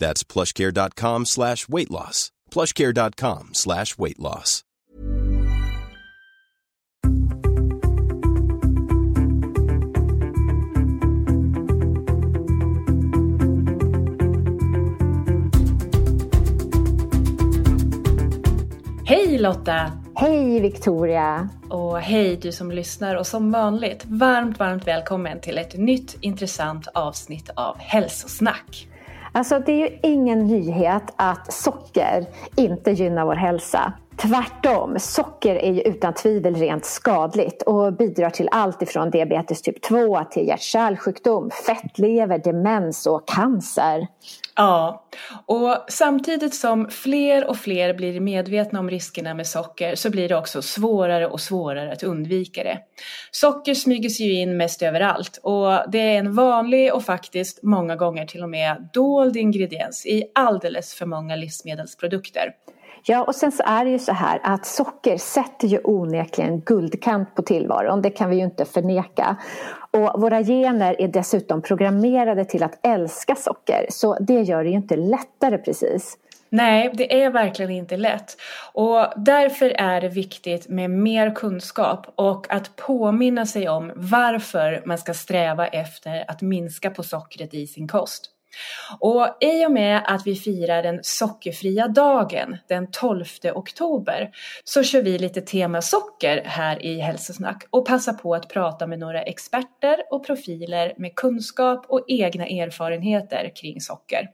That's plushcare.com slash weight loss. Plushcare.com slash weight loss. Hej Lotta! Hej Victoria! Och hej du som lyssnar och som vanligt varmt, varmt välkommen till ett nytt intressant avsnitt av Hälsosnack. Alltså det är ju ingen nyhet att socker inte gynnar vår hälsa. Tvärtom, socker är ju utan tvivel rent skadligt och bidrar till allt ifrån diabetes typ 2 till hjärt-kärlsjukdom, fettlever, demens och cancer. Ja, och samtidigt som fler och fler blir medvetna om riskerna med socker så blir det också svårare och svårare att undvika det. Socker smyger sig ju in mest överallt och det är en vanlig och faktiskt många gånger till och med dold ingrediens i alldeles för många livsmedelsprodukter. Ja, och sen så är det ju så här att socker sätter ju onekligen guldkant på tillvaron. Det kan vi ju inte förneka. Och våra gener är dessutom programmerade till att älska socker. Så det gör det ju inte lättare precis. Nej, det är verkligen inte lätt. Och därför är det viktigt med mer kunskap och att påminna sig om varför man ska sträva efter att minska på sockret i sin kost. Och i och med att vi firar den sockerfria dagen den 12 oktober så kör vi lite tema socker här i Hälsosnack och passar på att prata med några experter och profiler med kunskap och egna erfarenheter kring socker.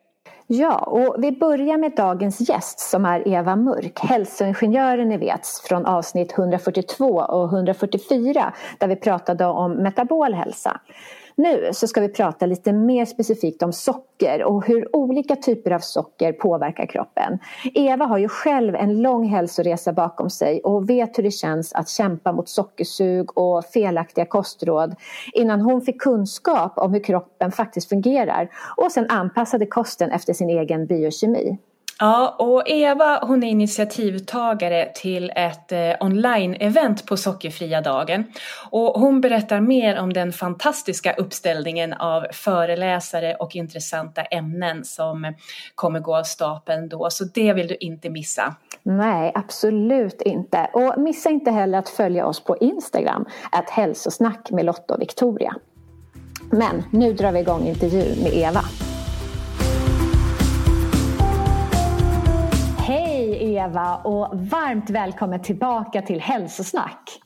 Ja, och vi börjar med dagens gäst som är Eva Mörk, hälsoingenjören ni vet från avsnitt 142 och 144 där vi pratade om metabol hälsa. Nu så ska vi prata lite mer specifikt om socker och hur olika typer av socker påverkar kroppen. Eva har ju själv en lång hälsoresa bakom sig och vet hur det känns att kämpa mot sockersug och felaktiga kostråd innan hon fick kunskap om hur kroppen faktiskt fungerar och sen anpassade kosten efter sin egen biokemi. Ja, och Eva hon är initiativtagare till ett eh, online-event på Sockerfria dagen. Och hon berättar mer om den fantastiska uppställningen av föreläsare och intressanta ämnen som kommer gå av stapeln då. Så det vill du inte missa. Nej, absolut inte. Och missa inte heller att följa oss på Instagram, att hälsosnack med Lotta och Victoria. Men nu drar vi igång intervjun med Eva. Eva och varmt välkommen tillbaka till Hälsosnack.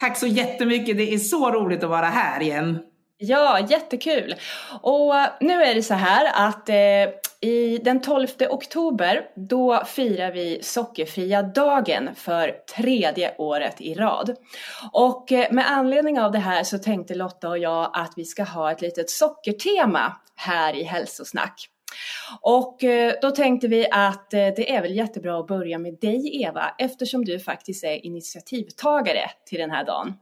Tack så jättemycket, det är så roligt att vara här igen. Ja, jättekul. Och nu är det så här att eh, i den 12 oktober då firar vi sockerfria dagen för tredje året i rad. Och eh, med anledning av det här så tänkte Lotta och jag att vi ska ha ett litet sockertema här i Hälsosnack. Och eh, då tänkte vi att eh, det är väl jättebra att börja med dig Eva eftersom du faktiskt är initiativtagare till den här dagen.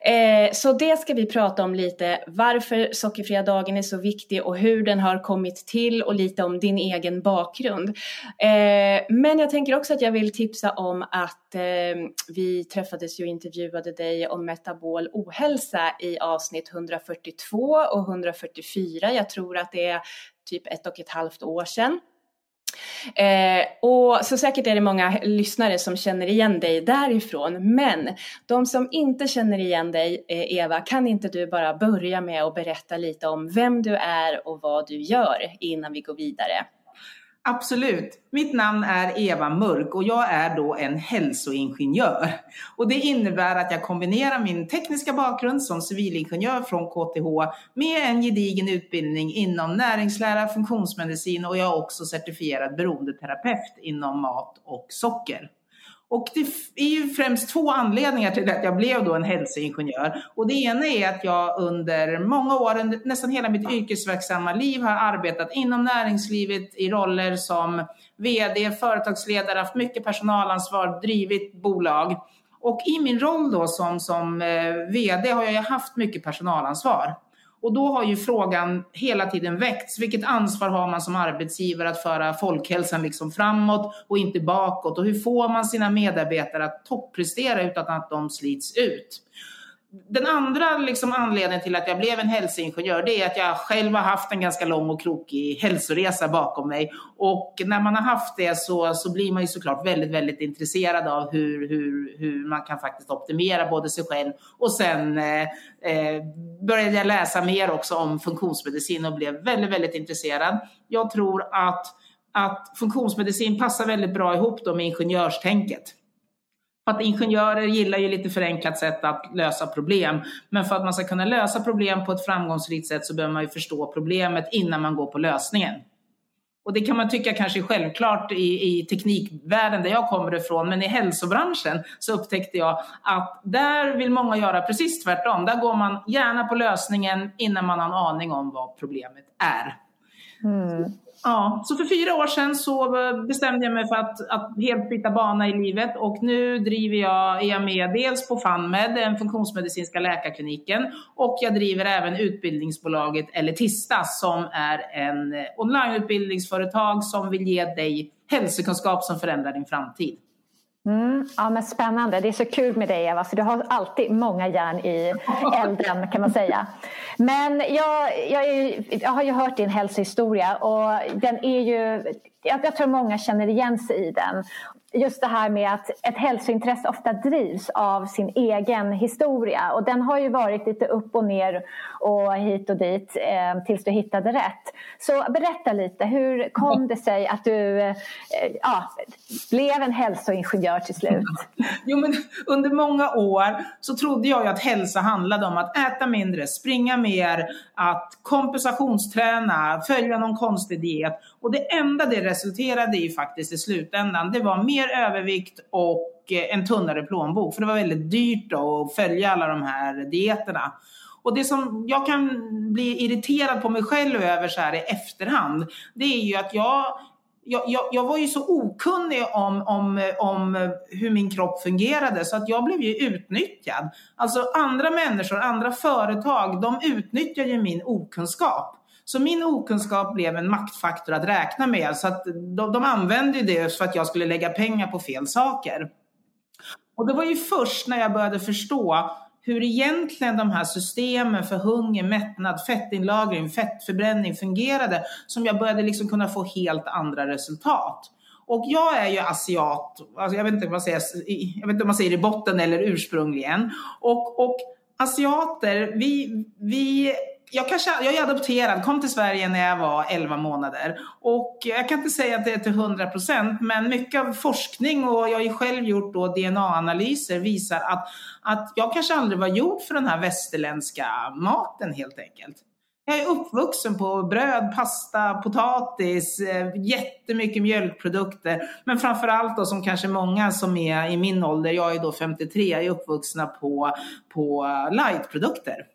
Eh, så det ska vi prata om lite, varför sockerfria dagen är så viktig och hur den har kommit till och lite om din egen bakgrund. Men jag tänker också att jag vill tipsa om att vi träffades och intervjuade dig om metabol ohälsa i avsnitt 142 och 144. Jag tror att det är typ ett och ett halvt år sedan. Eh, och så säkert är det många lyssnare som känner igen dig därifrån, men de som inte känner igen dig, eh, Eva, kan inte du bara börja med att berätta lite om vem du är och vad du gör innan vi går vidare? Absolut. Mitt namn är Eva Mörk och jag är då en hälsoingenjör. Och det innebär att jag kombinerar min tekniska bakgrund som civilingenjör från KTH med en gedigen utbildning inom näringslära, funktionsmedicin och jag är också certifierad beroendeterapeut inom mat och socker. Och det är ju främst två anledningar till att jag blev då en hälsoingenjör. Och det ena är att jag under många år, nästan hela mitt yrkesverksamma liv, har arbetat inom näringslivet i roller som VD, företagsledare, haft mycket personalansvar, drivit bolag. Och i min roll då som, som eh, VD har jag haft mycket personalansvar. Och då har ju frågan hela tiden väckts. Vilket ansvar har man som arbetsgivare att föra folkhälsan liksom framåt och inte bakåt? Och hur får man sina medarbetare att topprestera utan att de slits ut? Den andra liksom anledningen till att jag blev en hälsoingenjör det är att jag själv har haft en ganska lång och krokig hälsoresa bakom mig. Och när man har haft det så, så blir man ju såklart väldigt, väldigt intresserad av hur, hur, hur man kan faktiskt optimera både sig själv och sen eh, eh, började jag läsa mer också om funktionsmedicin och blev väldigt, väldigt intresserad. Jag tror att, att funktionsmedicin passar väldigt bra ihop då med ingenjörstänket. För att ingenjörer gillar ju lite förenklat sätt att lösa problem. Men för att man ska kunna lösa problem på ett framgångsrikt sätt så behöver man ju förstå problemet innan man går på lösningen. Och det kan man tycka kanske är självklart i, i teknikvärlden där jag kommer ifrån, men i hälsobranschen så upptäckte jag att där vill många göra precis tvärtom. Där går man gärna på lösningen innan man har en aning om vad problemet är. Mm. Ja, så för fyra år sedan så bestämde jag mig för att, att helt byta bana i livet och nu driver jag, är jag med dels på FunMed, den funktionsmedicinska läkarkliniken och jag driver även utbildningsbolaget Elitista som är en onlineutbildningsföretag som vill ge dig hälsokunskap som förändrar din framtid. Mm, ja, men spännande. Det är så kul med dig Eva, för du har alltid många järn i elden kan man säga. Men jag, jag, är, jag har ju hört din hälsohistoria och den är ju, jag, jag tror många känner igen sig i den just det här med att ett hälsointresse ofta drivs av sin egen historia och den har ju varit lite upp och ner och hit och dit eh, tills du hittade rätt. Så berätta lite, hur kom det sig att du eh, ja, blev en hälsoingenjör till slut? Jo, men under många år så trodde jag ju att hälsa handlade om att äta mindre, springa mer, att kompensationsträna, följa någon konstig diet och det enda det resulterade i faktiskt i slutändan, det var mer övervikt och eh, en tunnare plånbok. För det var väldigt dyrt då att följa alla de här dieterna. Och det som jag kan bli irriterad på mig själv över så här i efterhand, det är ju att jag jag, jag, jag, var ju så okunnig om, om, om hur min kropp fungerade så att jag blev ju utnyttjad. Alltså andra människor, andra företag, de utnyttjar ju min okunskap. Så min okunskap blev en maktfaktor att räkna med. Så att de, de använde det för att jag skulle lägga pengar på fel saker. Och det var ju först när jag började förstå hur egentligen de här systemen för hunger, mättnad, fettinlagring, fettförbränning fungerade som jag började liksom kunna få helt andra resultat. Och jag är ju asiat, alltså jag, vet inte vad man säger, jag vet inte om man säger i botten eller ursprungligen. Och, och asiater, vi, vi jag, kanske, jag är adopterad, kom till Sverige när jag var 11 månader. Och jag kan inte säga att det är till 100 procent, men mycket av forskning och jag har ju själv gjort då DNA-analyser visar att, att jag kanske aldrig var gjord för den här västerländska maten helt enkelt. Jag är uppvuxen på bröd, pasta, potatis, eh, jättemycket mjölkprodukter. Men framförallt då som kanske många som är i min ålder, jag är då 53, är uppvuxna på, på lightprodukter.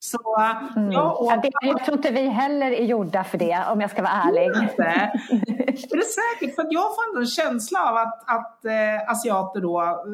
Så, mm. jag, ja, det, jag tror inte vi heller är gjorda för det om jag ska vara ärlig. Det är säkert, för jag får ändå en känsla av att, att eh, asiater då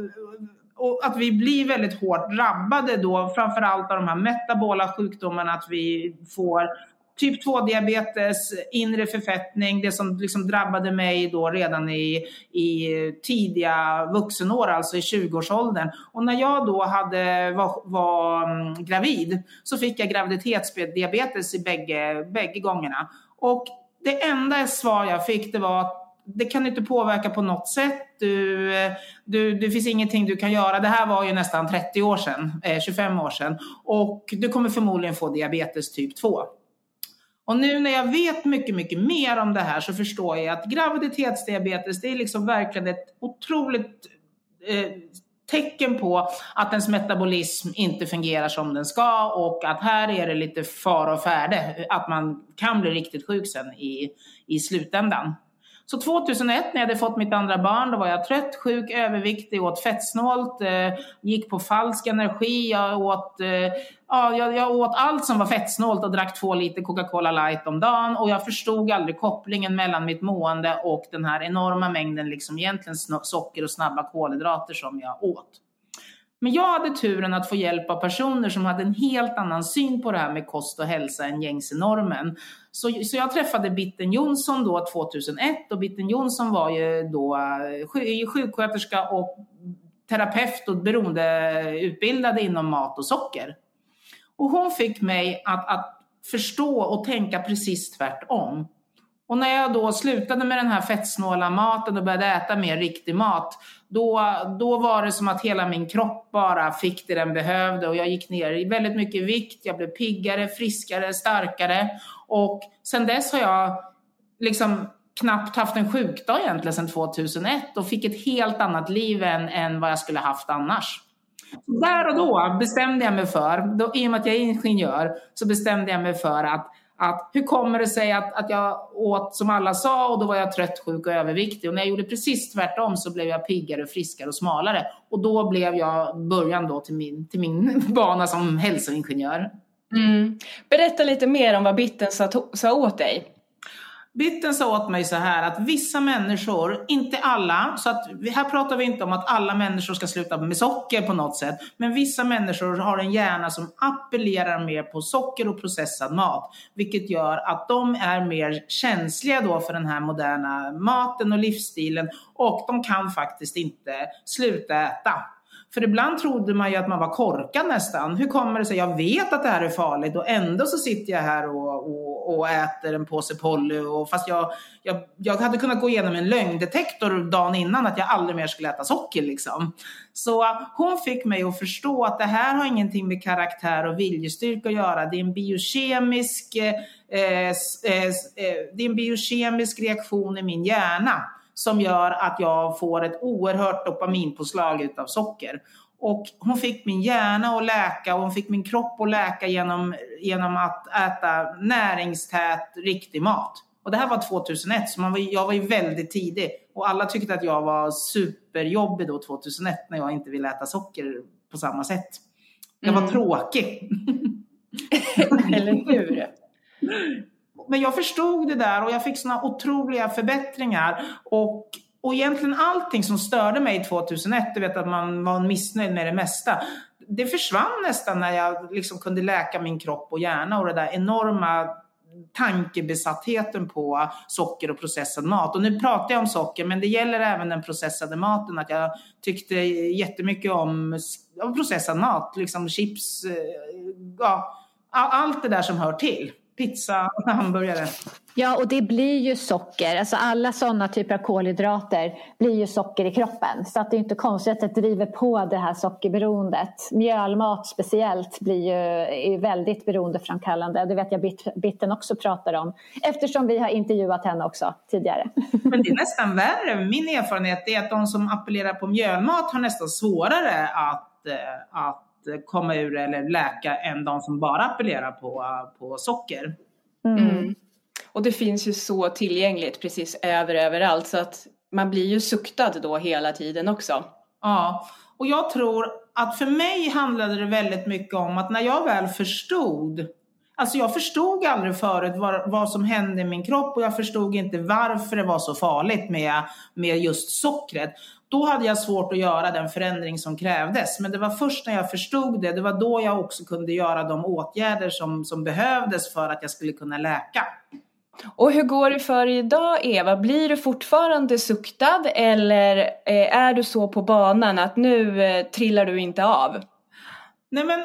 och att vi blir väldigt hårt drabbade då, framförallt av de här metabola sjukdomarna, att vi får typ 2-diabetes, inre förfettning, det som liksom drabbade mig då redan i, i tidiga vuxenår, alltså i 20-årsåldern. Och när jag då hade, var, var mm, gravid så fick jag graviditetsdiabetes i bägge, bägge gångerna. Och det enda svar jag fick det var att det kan inte påverka på något sätt. Du, du, det finns ingenting du kan göra. Det här var ju nästan 30 år sedan, eh, 25 år sedan. Och du kommer förmodligen få diabetes typ 2. Och nu när jag vet mycket, mycket mer om det här så förstår jag att graviditetsdiabetes, det är liksom verkligen ett otroligt eh, tecken på att ens metabolism inte fungerar som den ska och att här är det lite fara och färde, att man kan bli riktigt sjuk sen i, i slutändan. Så 2001 när jag hade fått mitt andra barn, då var jag trött, sjuk, överviktig, åt fettsnålt, eh, gick på falsk energi, jag åt, eh, ja, jag, jag, åt allt som var fettsnålt och drack två liter Coca-Cola light om dagen och jag förstod aldrig kopplingen mellan mitt mående och den här enorma mängden liksom egentligen socker och snabba kolhydrater som jag åt. Men jag hade turen att få hjälp av personer som hade en helt annan syn på det här med kost och hälsa än gängse normen. Så, så jag träffade Bitten Jonsson då 2001 och Bitten Jonsson var ju då eh, sjuksköterska och terapeut och beroendeutbildad inom mat och socker. Och hon fick mig att, att förstå och tänka precis tvärtom. Och när jag då slutade med den här fettsnåla maten och började äta mer riktig mat, då, då var det som att hela min kropp bara fick det den behövde och jag gick ner i väldigt mycket vikt, jag blev piggare, friskare, starkare och sen dess har jag liksom knappt haft en sjukdag egentligen sedan 2001 och fick ett helt annat liv än, än vad jag skulle haft annars. Där och då bestämde jag mig för, då, i och med att jag är ingenjör, så bestämde jag mig för att att hur kommer det sig att, att jag åt som alla sa och då var jag trött, sjuk och överviktig. Och när jag gjorde precis tvärtom så blev jag piggare, friskare och smalare. Och då blev jag början då till min, till min bana som hälsoingenjör. Mm. Berätta lite mer om vad bitten sa, sa åt dig. Bitten sa åt mig så här att vissa människor, inte alla, så att här pratar vi inte om att alla människor ska sluta med socker på något sätt, men vissa människor har en hjärna som appellerar mer på socker och processad mat, vilket gör att de är mer känsliga då för den här moderna maten och livsstilen och de kan faktiskt inte sluta äta. För ibland trodde man ju att man var korkad nästan. Hur kommer det sig? Jag vet att det här är farligt och ändå så sitter jag här och, och, och äter en påse Polly. Och fast jag, jag, jag hade kunnat gå igenom en lögndetektor dagen innan att jag aldrig mer skulle äta socker. Liksom. Så hon fick mig att förstå att det här har ingenting med karaktär och viljestyrka att göra. Det är en biokemisk, eh, eh, eh, det är en biokemisk reaktion i min hjärna som gör att jag får ett oerhört dopaminpåslag utav socker. Och hon fick min hjärna att läka och hon fick min kropp att läka genom, genom att äta näringstät, riktig mat. Och det här var 2001, så man var, jag var ju väldigt tidig. Och alla tyckte att jag var superjobbig då 2001 när jag inte ville äta socker på samma sätt. Jag var mm. tråkig. Eller hur? men jag förstod det där och jag fick såna otroliga förbättringar. Och, och egentligen allting som störde mig 2001, du vet att man var missnöjd med det mesta, det försvann nästan när jag liksom kunde läka min kropp och hjärna och den där enorma tankebesattheten på socker och processad mat. Och nu pratar jag om socker, men det gäller även den processade maten. Att jag tyckte jättemycket om processad mat, liksom chips, eh, ja, allt det där som hör till pizza och hamburgare. Ja, och det blir ju socker. Alltså alla sådana typer av kolhydrater blir ju socker i kroppen. Så att det är inte konstigt att det driver på det här sockerberoendet. Mjölmat speciellt blir ju, är väldigt beroendeframkallande. Det vet jag Bitten också pratar om. Eftersom vi har intervjuat henne också tidigare. Men det är nästan värre. Min erfarenhet är att de som appellerar på mjölmat har nästan svårare att, eh, att komma ur eller läka än de som bara appellerar på, på socker. Mm. Mm. Och det finns ju så tillgängligt precis över överallt så att man blir ju suktad då hela tiden också. Ja, och jag tror att för mig handlade det väldigt mycket om att när jag väl förstod Alltså jag förstod aldrig förut vad, vad som hände i min kropp och jag förstod inte varför det var så farligt med, med just sockret. Då hade jag svårt att göra den förändring som krävdes. Men det var först när jag förstod det, det var då jag också kunde göra de åtgärder som, som behövdes för att jag skulle kunna läka. Och hur går det för dig idag Eva? Blir du fortfarande suktad eller eh, är du så på banan att nu eh, trillar du inte av? Nej men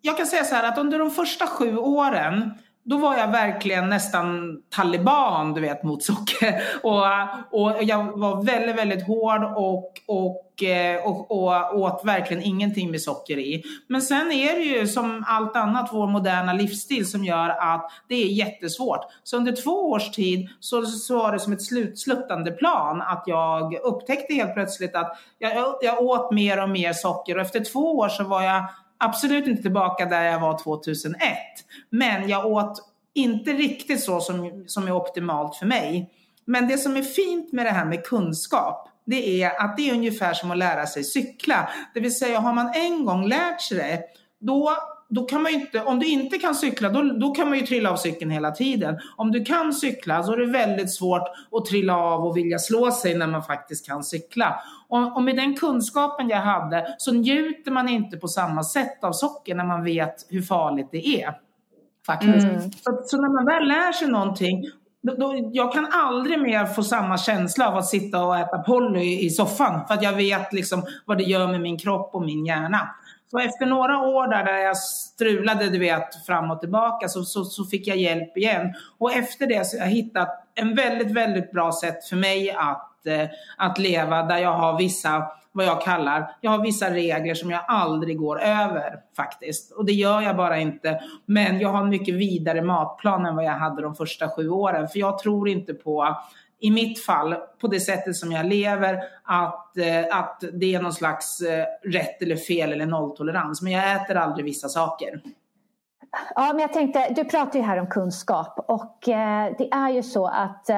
jag kan säga så här att under de första sju åren då var jag verkligen nästan taliban, du vet, mot socker. Och, och jag var väldigt, väldigt hård och, och, eh, och, och åt verkligen ingenting med socker i. Men sen är det ju som allt annat vår moderna livsstil som gör att det är jättesvårt. Så under två års tid så, så var det som ett slutsluttande plan att jag upptäckte helt plötsligt att jag, jag åt mer och mer socker och efter två år så var jag absolut inte tillbaka där jag var 2001. Men jag åt inte riktigt så som, som är optimalt för mig. Men det som är fint med det här med kunskap, det är att det är ungefär som att lära sig cykla. Det vill säga, har man en gång lärt sig det, då då kan man inte, om du inte kan cykla, då, då kan man ju trilla av cykeln hela tiden. Om du kan cykla så är det väldigt svårt att trilla av och vilja slå sig när man faktiskt kan cykla. Och, och med den kunskapen jag hade så njuter man inte på samma sätt av socker när man vet hur farligt det är. Faktiskt. Mm. Så, så, när man väl lär sig någonting då, då, jag kan aldrig mer få samma känsla av att sitta och äta Polly i soffan. För att jag vet liksom vad det gör med min kropp och min hjärna. Så efter några år där, där jag strulade du vet, fram och tillbaka så, så, så, fick jag hjälp igen. Och efter det så har jag hittat en väldigt, väldigt bra sätt för mig att, eh, att leva där jag har vissa vad jag kallar, jag har vissa regler som jag aldrig går över faktiskt. Och det gör jag bara inte. Men jag har en mycket vidare matplan än vad jag hade de första sju åren. För jag tror inte på i mitt fall, på det sättet som jag lever, att, eh, att det är någon slags eh, rätt eller fel eller nolltolerans. Men jag äter aldrig vissa saker. Ja, men jag tänkte, du pratar ju här om kunskap och eh, det är ju så att eh,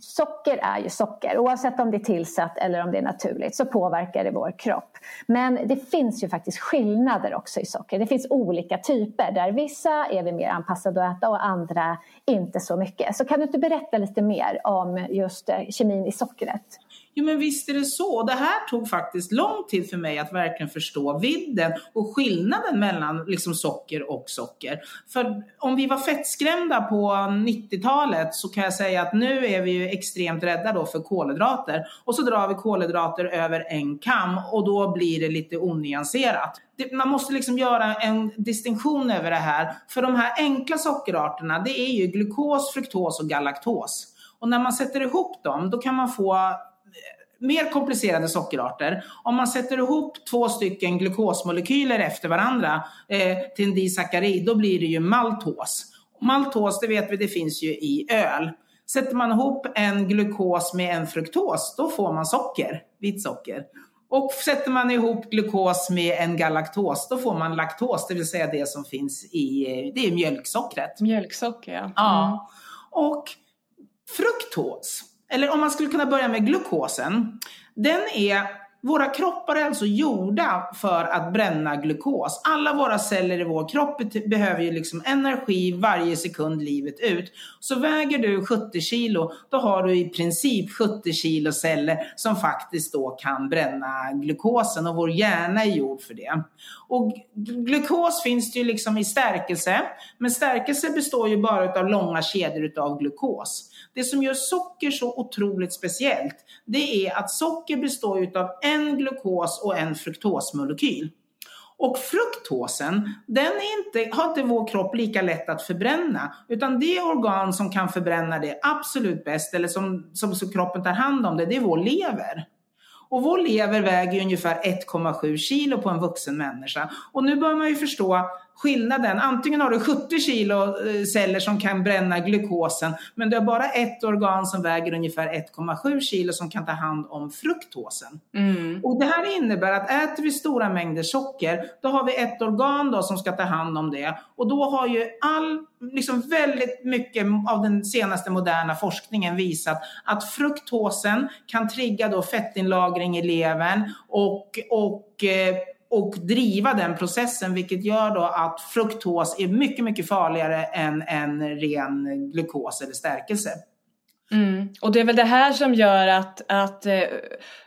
socker är ju socker. Oavsett om det är tillsatt eller om det är naturligt så påverkar det vår kropp. Men det finns ju faktiskt skillnader också i socker. Det finns olika typer där vissa är vi mer anpassade att äta och andra inte så mycket. Så kan du inte berätta lite mer om just eh, kemin i sockret? Jo men visst är det så. Det här tog faktiskt lång tid för mig att verkligen förstå vidden och skillnaden mellan liksom socker och socker. För om vi var fettskrämda på 90-talet så kan jag säga att nu är vi ju extremt rädda då för kolhydrater. Och så drar vi kolhydrater över en kam och då blir det lite onyanserat. Man måste liksom göra en distinktion över det här. För de här enkla sockerarterna det är ju glukos, fruktos och galaktos. Och när man sätter ihop dem då kan man få mer komplicerade sockerarter. Om man sätter ihop två stycken glukosmolekyler efter varandra eh, till en disackarid, då blir det ju maltos. Maltos, det vet vi, det finns ju i öl. Sätter man ihop en glukos med en fruktos, då får man socker, vitt socker. Och sätter man ihop glukos med en galaktos, då får man laktos, det vill säga det som finns i det är mjölksockret. Mjölksocker, ja. Mm. ja. Och fruktos, eller om man skulle kunna börja med glukosen. Den är våra kroppar är alltså gjorda för att bränna glukos. Alla våra celler i vår kropp behöver ju liksom energi varje sekund livet ut. Så väger du 70 kilo, då har du i princip 70 kilo celler som faktiskt då kan bränna glukosen och vår hjärna är gjord för det. Och glukos finns det ju liksom i stärkelse, men stärkelse består ju bara av långa kedjor av glukos. Det som gör socker så otroligt speciellt, det är att socker består av en glukos och en fruktosmolekyl. Och fruktosen, den är inte, har inte vår kropp lika lätt att förbränna. Utan det organ som kan förbränna det absolut bäst, eller som, som, som kroppen tar hand om det, det är vår lever. Och vår lever väger ungefär 1,7 kilo på en vuxen människa. Och nu bör man ju förstå skillnaden. Antingen har du 70 kilo eh, celler som kan bränna glukosen, men du har bara ett organ som väger ungefär 1,7 kilo som kan ta hand om fruktosen. Mm. Och det här innebär att äter vi stora mängder socker, då har vi ett organ då som ska ta hand om det. Och då har ju all, liksom väldigt mycket av den senaste moderna forskningen visat att fruktosen kan trigga då fettinlagring i levern och, och eh, och driva den processen vilket gör då att fruktos är mycket, mycket farligare än en ren glukos eller stärkelse. Mm. Och det är väl det här som gör att, att eh,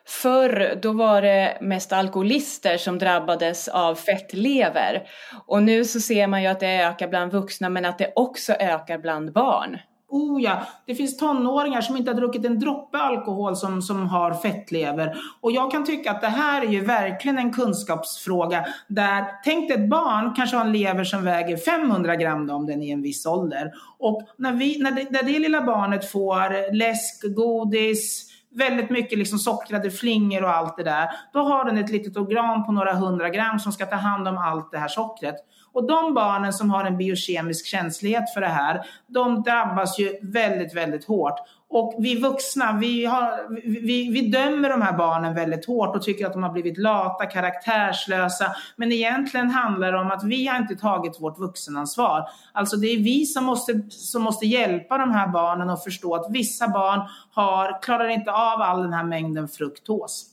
förr då var det mest alkoholister som drabbades av fettlever. Och nu så ser man ju att det ökar bland vuxna men att det också ökar bland barn. Oh ja, det finns tonåringar som inte har druckit en droppe alkohol som, som har fettlever. Och jag kan tycka att det här är ju verkligen en kunskapsfråga där, tänk dig ett barn kanske har en lever som väger 500 gram då, om den är i en viss ålder. Och när, vi, när, det, när det lilla barnet får läsk, godis, väldigt mycket liksom sockrade flingor och allt det där. Då har den ett litet organ på några hundra gram som ska ta hand om allt det här sockret. Och de barnen som har en biokemisk känslighet för det här, de drabbas ju väldigt, väldigt hårt. Och vi vuxna, vi, har, vi, vi dömer de här barnen väldigt hårt och tycker att de har blivit lata, karaktärslösa. Men egentligen handlar det om att vi har inte tagit vårt vuxenansvar. Alltså det är vi som måste, som måste hjälpa de här barnen att förstå att vissa barn har, klarar inte av all den här mängden fruktos.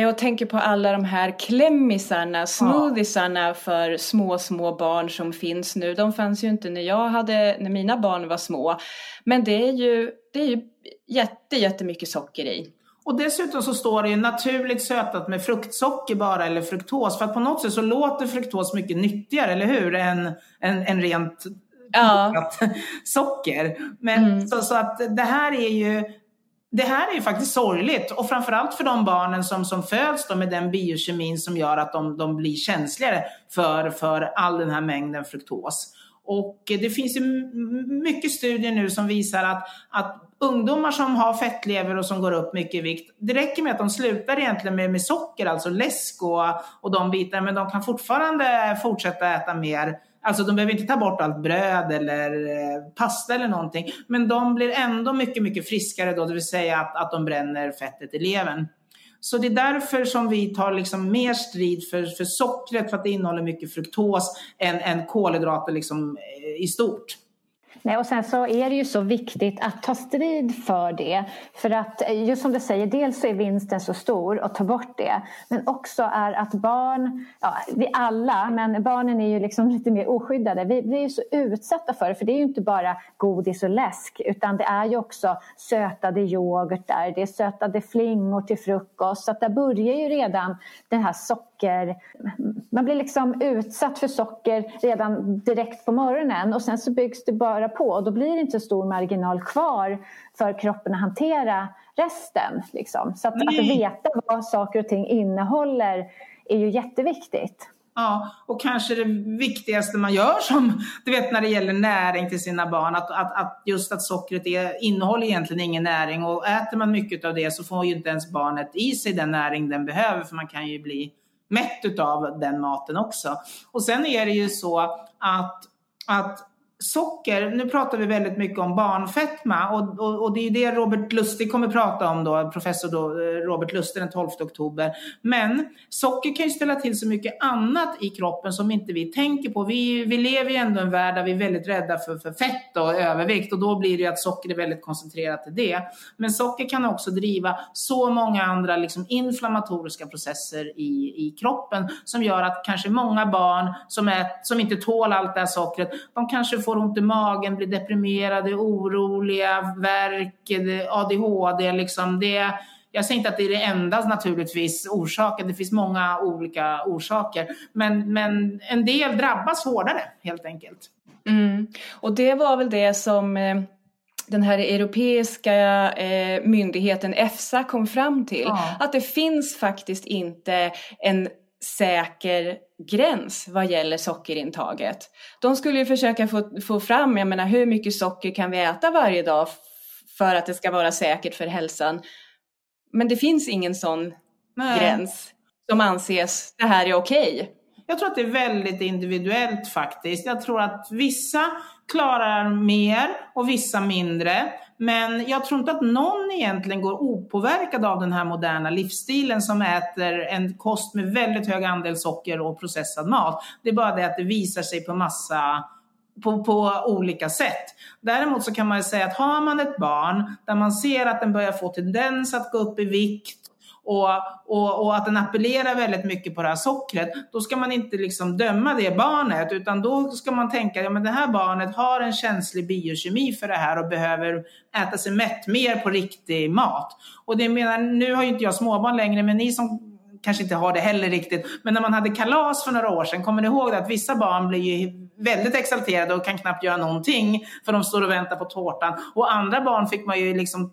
Jag tänker på alla de här klämmisarna, smoothiesarna för små, små barn som finns nu. De fanns ju inte när jag hade, när mina barn var små. Men det är ju, det är ju jätte, jättemycket socker i. Och dessutom så står det ju naturligt sötat med fruktsocker bara eller fruktos. För att på något sätt så låter fruktos mycket nyttigare, eller hur? Än, än, än rent ja. socker. Men mm. så, så att det här är ju det här är ju faktiskt sorgligt och framförallt för de barnen som, som föds då med den biokemin som gör att de, de blir känsligare för, för all den här mängden fruktos. Och det finns ju mycket studier nu som visar att, att ungdomar som har fettlever och som går upp mycket i vikt, det räcker med att de slutar egentligen med, med socker, alltså läsk och, och de bitarna, men de kan fortfarande fortsätta äta mer Alltså de behöver inte ta bort allt bröd eller eh, pasta eller någonting. Men de blir ändå mycket, mycket friskare då, det vill säga att, att de bränner fettet i levern. Så det är därför som vi tar liksom mer strid för, för sockret, för att det innehåller mycket fruktos, än, än kolhydrater liksom, eh, i stort. Nej, och sen så är det ju så viktigt att ta strid för det. För att eh, just som du säger, dels så är vinsten så stor att ta bort det. Men också är att barn, ja, vi alla, men barnen är ju liksom lite mer oskyddade. Vi blir ju så utsatta för det, för det är ju inte bara godis och läsk. Utan det är ju också sötade yoghurtar, det är sötade flingor till frukost. Så att där börjar ju redan den här socker... Man blir liksom utsatt för socker redan direkt på morgonen och sen så byggs det bara på och då blir det inte stor marginal kvar för kroppen att hantera resten. Liksom. Så att, att veta vad saker och ting innehåller är ju jätteviktigt. Ja, och kanske det viktigaste man gör som, du vet när det gäller näring till sina barn, att, att, att just att sockret är, innehåller egentligen ingen näring och äter man mycket av det så får ju inte ens barnet i sig den näring den behöver för man kan ju bli mätt av den maten också. Och sen är det ju så att, att socker, nu pratar vi väldigt mycket om barnfetma och, och, och, det är det Robert Lustig kommer prata om då, professor då, eh, Robert Lustig den 12 oktober. Men socker kan ju ställa till så mycket annat i kroppen som inte vi tänker på. Vi, vi lever ju ändå i en värld där vi är väldigt rädda för, för fett och övervikt och då blir det ju att socker är väldigt koncentrerat till det. Men socker kan också driva så många andra liksom inflammatoriska processer i, i kroppen som gör att kanske många barn som, är, som inte tål allt det här sockret, de kanske får får ont i magen, blir deprimerade, oroliga, värk, ADHD. Liksom det, jag säger inte att det är det enda naturligtvis orsaken, det finns många olika orsaker. Men, men en del drabbas hårdare helt enkelt. Mm. Och det var väl det som eh, den här europeiska eh, myndigheten EFSA kom fram till. Ja. Att det finns faktiskt inte en säker gräns vad gäller sockerintaget. De skulle ju försöka få, få fram, jag menar hur mycket socker kan vi äta varje dag för att det ska vara säkert för hälsan. Men det finns ingen sån Nej. gräns som anses, det här är okej. Okay. Jag tror att det är väldigt individuellt faktiskt. Jag tror att vissa klarar mer och vissa mindre. Men jag tror inte att någon egentligen går opåverkad av den här moderna livsstilen som äter en kost med väldigt hög andel socker och processad mat. Det är bara det att det visar sig på massa på, på olika sätt. Däremot så kan man säga att har man ett barn där man ser att den börjar få tendens att gå upp i vikt och, och, och, att den appellerar väldigt mycket på det här sockret, då ska man inte liksom döma det barnet, utan då ska man tänka, ja men det här barnet har en känslig biokemi för det här och behöver äta sig mätt mer på riktig mat. Och det menar, nu har ju inte jag småbarn längre, men ni som kanske inte har det heller riktigt, men när man hade kalas för några år sedan, kommer ni ihåg att vissa barn blir ju väldigt exalterade och kan knappt göra någonting för de står och väntar på tårtan. Och andra barn fick man ju liksom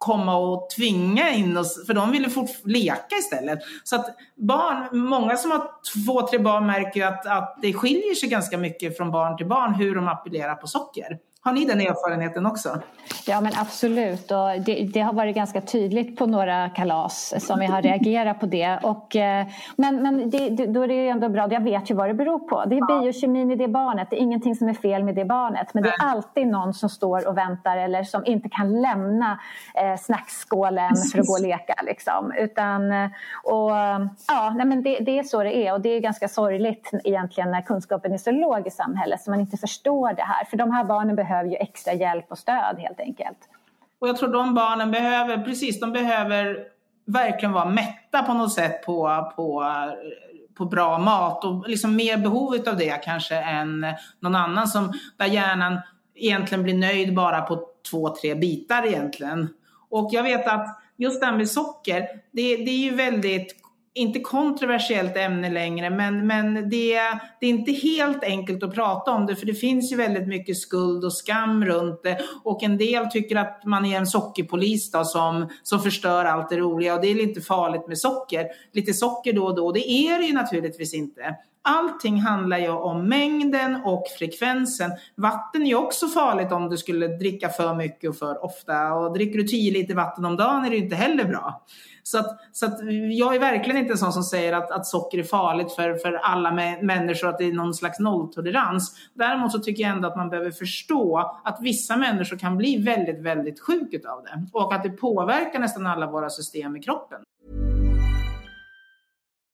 komma och tvinga in oss, för de ville fort leka istället. Så att barn, många som har två, tre barn märker att, att det skiljer sig ganska mycket från barn till barn hur de appellerar på socker. Har ni den erfarenheten också? Ja men absolut och det, det, har varit ganska tydligt på några kalas som jag har reagerat på det. Och, eh, men men det, då är det ändå bra, jag vet ju vad det beror på. Det är biokemin i det barnet, det är ingenting som är fel med det barnet. Men det är alltid någon som står och väntar eller som inte kan lämna eh, snacksskålen för att gå och leka. Liksom. Utan, eh, och, ja, nej, men det, det är så det är och det är ganska sorgligt egentligen när kunskapen är så låg i samhället så man inte förstår det här. För de här barnen behöver ju extra hjälp och stöd helt enkelt. Och jag tror de barnen behöver, precis, de behöver verkligen vara mätta på något sätt på, på, på bra mat och liksom mer behov av det kanske än någon annan som, där hjärnan egentligen blir nöjd bara på två, tre bitar egentligen. Och jag vet att just det här med socker, det, det är ju väldigt inte kontroversiellt ämne längre, men, men det, det är inte helt enkelt att prata om det, för det finns ju väldigt mycket skuld och skam runt det. Och en del tycker att man är en sockerpolis då, som, som förstör allt det roliga och det är lite farligt med socker. Lite socker då och då, det är det ju naturligtvis inte. Allting handlar ju om mängden och frekvensen. Vatten är ju också farligt om du skulle dricka för mycket och för ofta. Och dricker du 10 liter vatten om dagen är det ju inte heller bra. Så, att, så att jag är verkligen inte en sån som säger att, att socker är farligt för, för alla människor, att det är någon slags nolltolerans. Däremot så tycker jag ändå att man behöver förstå att vissa människor kan bli väldigt, väldigt sjuka av det. Och att det påverkar nästan alla våra system i kroppen.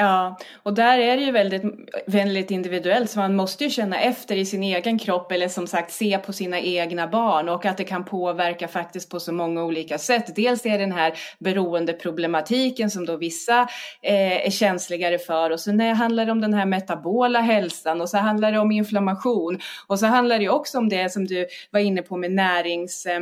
Ja, och där är det ju väldigt, väldigt individuellt så man måste ju känna efter i sin egen kropp eller som sagt se på sina egna barn och att det kan påverka faktiskt på så många olika sätt. Dels är det den här beroendeproblematiken som då vissa eh, är känsligare för och sen handlar det om den här metabola hälsan och så handlar det om inflammation och så handlar det också om det som du var inne på med närings eh,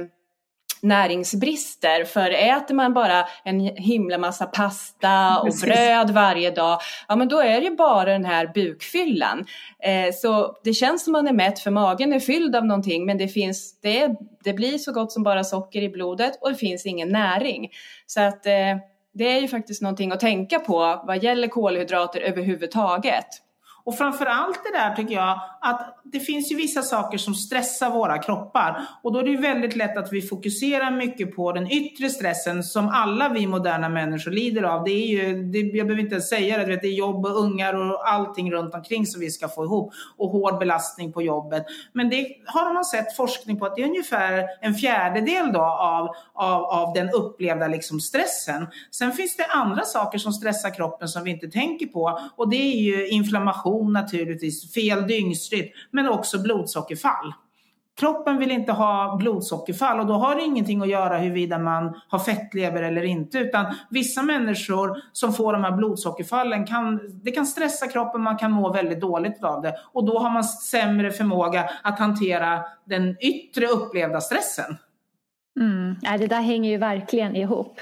näringsbrister. För äter man bara en himla massa pasta och Precis. bröd varje dag, ja men då är det bara den här bukfyllan. Eh, så det känns som man är mätt för magen är fylld av någonting men det finns, det, det blir så gott som bara socker i blodet och det finns ingen näring. Så att eh, det är ju faktiskt någonting att tänka på vad gäller kolhydrater överhuvudtaget. Och framför allt det där tycker jag att det finns ju vissa saker som stressar våra kroppar och då är det ju väldigt lätt att vi fokuserar mycket på den yttre stressen som alla vi moderna människor lider av. Det är ju, det, jag behöver inte ens säga det, det är jobb och ungar och allting runt omkring som vi ska få ihop och hård belastning på jobbet. Men det har man sett forskning på att det är ungefär en fjärdedel då av, av, av den upplevda liksom stressen. Sen finns det andra saker som stressar kroppen som vi inte tänker på och det är ju inflammation naturligtvis, fel dygnsrytm men också blodsockerfall. Kroppen vill inte ha blodsockerfall och då har det ingenting att göra huruvida man har fettlever eller inte. Utan vissa människor som får de här blodsockerfallen kan, det kan stressa kroppen, man kan må väldigt dåligt av det. Och då har man sämre förmåga att hantera den yttre upplevda stressen. Mm. Ja, det där hänger ju verkligen ihop.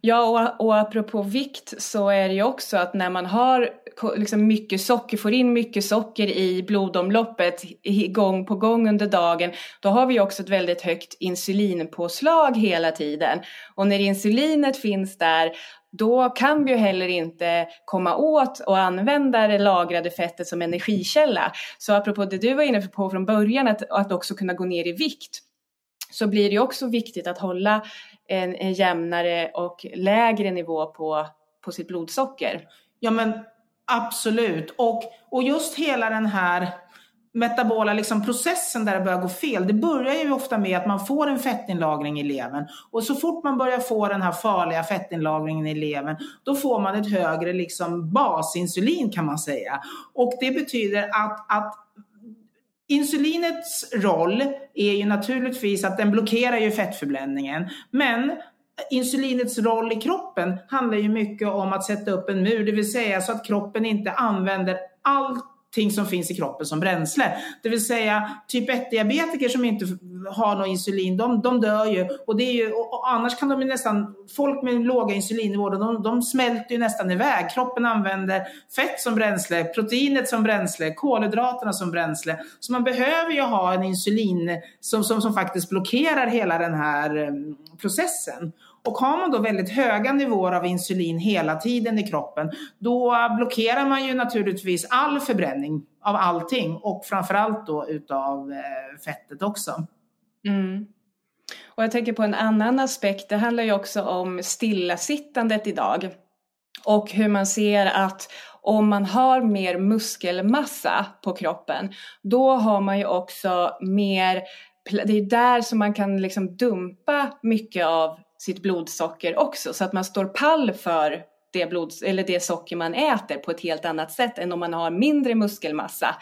Ja, och, och apropå vikt så är det ju också att när man har liksom mycket socker, får in mycket socker i blodomloppet gång på gång under dagen, då har vi också ett väldigt högt insulinpåslag hela tiden. Och när insulinet finns där, då kan vi ju heller inte komma åt och använda det lagrade fettet som energikälla. Så apropå det du var inne på från början, att, att också kunna gå ner i vikt, så blir det ju också viktigt att hålla en, en jämnare och lägre nivå på, på sitt blodsocker. Ja, men Absolut. Och, och just hela den här metabola liksom processen där det börjar gå fel, det börjar ju ofta med att man får en fettinlagring i levern. Och så fort man börjar få den här farliga fettinlagringen i levern, då får man ett högre liksom basinsulin kan man säga. Och det betyder att, att Insulinets roll är ju naturligtvis att den blockerar ju fettförbränningen. Men insulinets roll i kroppen handlar ju mycket om att sätta upp en mur, det vill säga så att kroppen inte använder allt ting som finns i kroppen som bränsle. Det vill säga typ 1-diabetiker som inte har något insulin, de, de dör ju. Och, det är ju och annars kan de ju nästan, folk med låga insulinnivåer, de, de smälter ju nästan iväg. Kroppen använder fett som bränsle, proteinet som bränsle, kolhydraterna som bränsle. Så man behöver ju ha en insulin som, som, som faktiskt blockerar hela den här eh, processen. Och har man då väldigt höga nivåer av insulin hela tiden i kroppen, då blockerar man ju naturligtvis all förbränning av allting och framförallt då utav eh, fettet också. Mm. Och jag tänker på en annan aspekt, det handlar ju också om stillasittandet idag. Och hur man ser att om man har mer muskelmassa på kroppen, då har man ju också mer, det är där som man kan liksom dumpa mycket av sitt blodsocker också så att man står pall för det, blod, eller det socker man äter på ett helt annat sätt än om man har mindre muskelmassa.